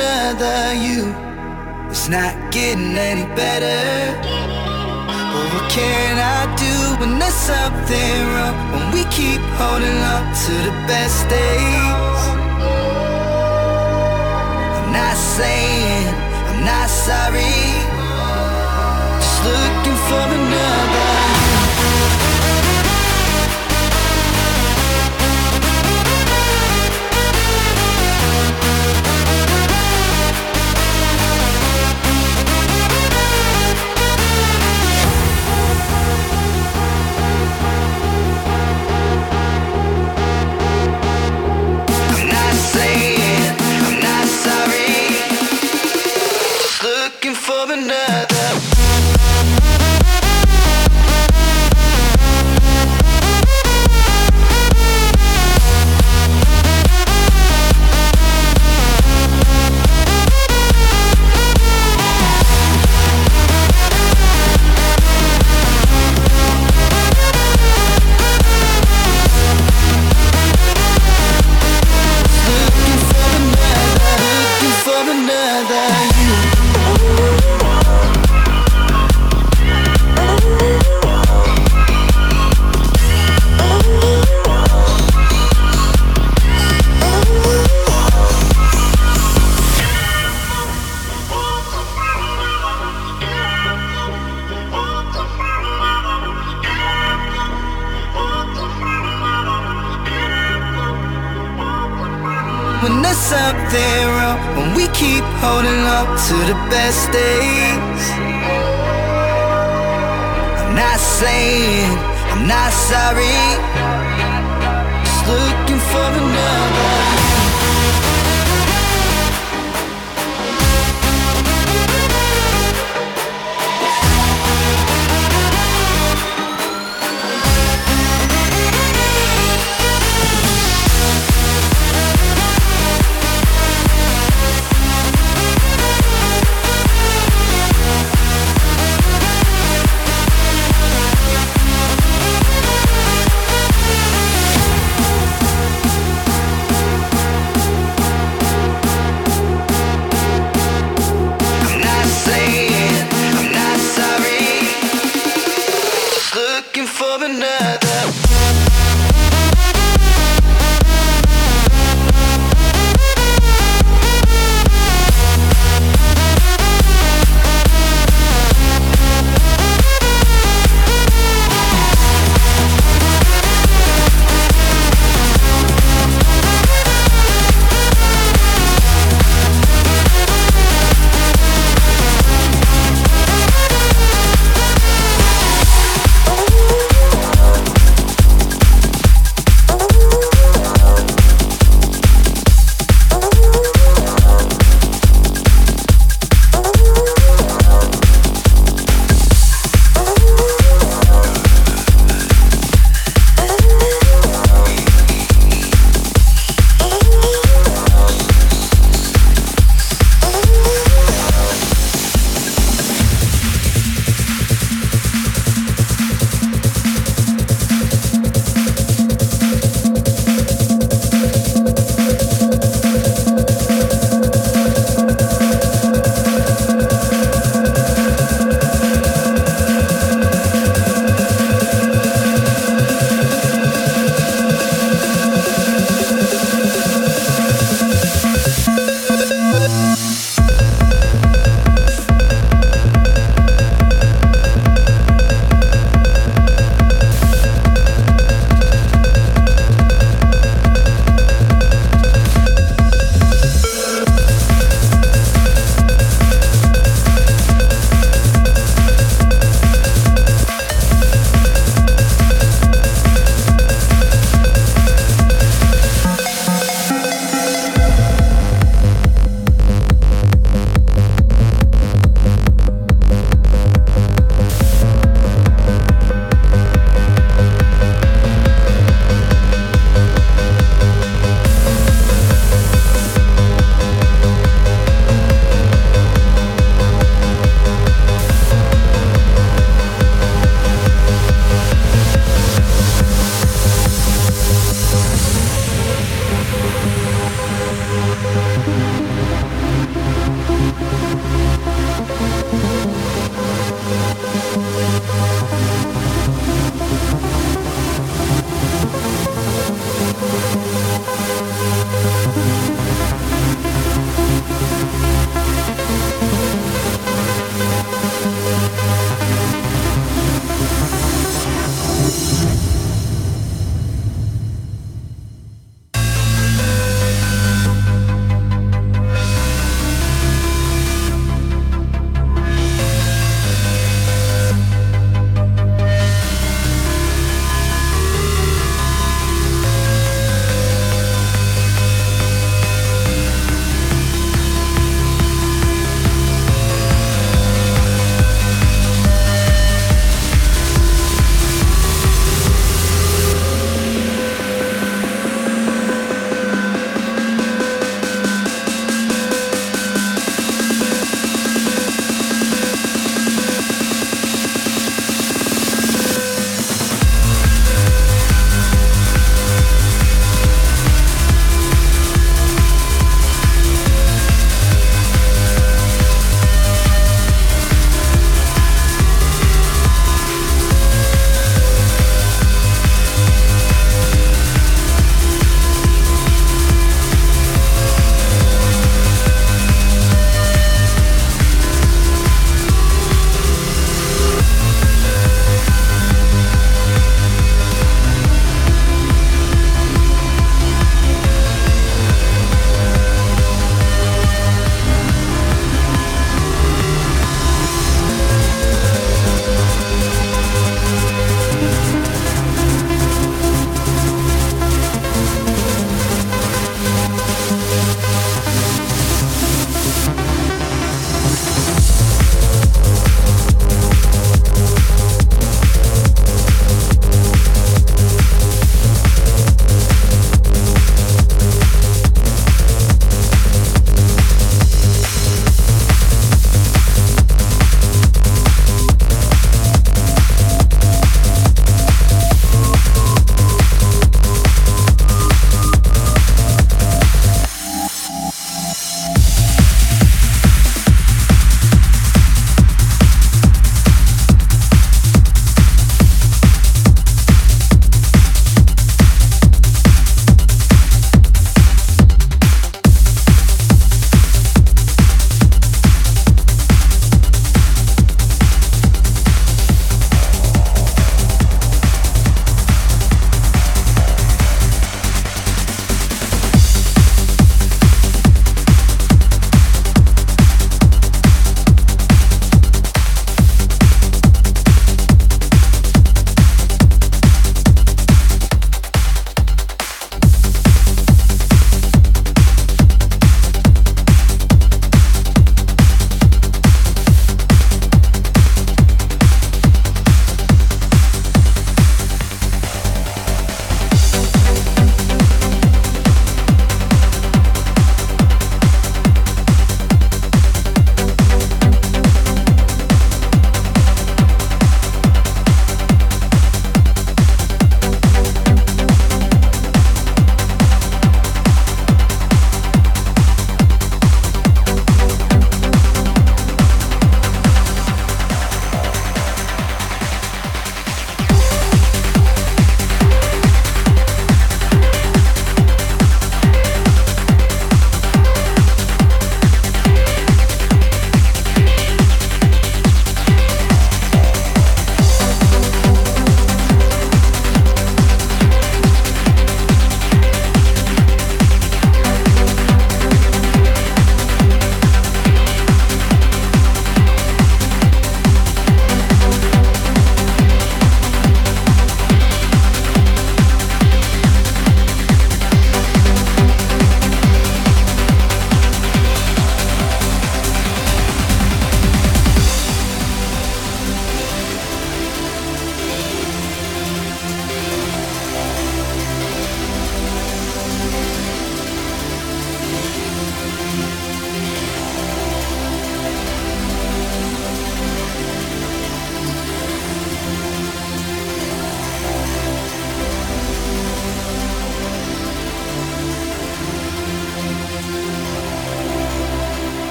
another you. It's not getting any better. But what can I do when there's something wrong? When we keep holding on to the best days. I'm not saying I'm not sorry. Just looking for another. When there's something wrong, when we keep holding on to the best days. I'm not saying I'm not sorry. Just looking for another.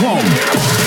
home.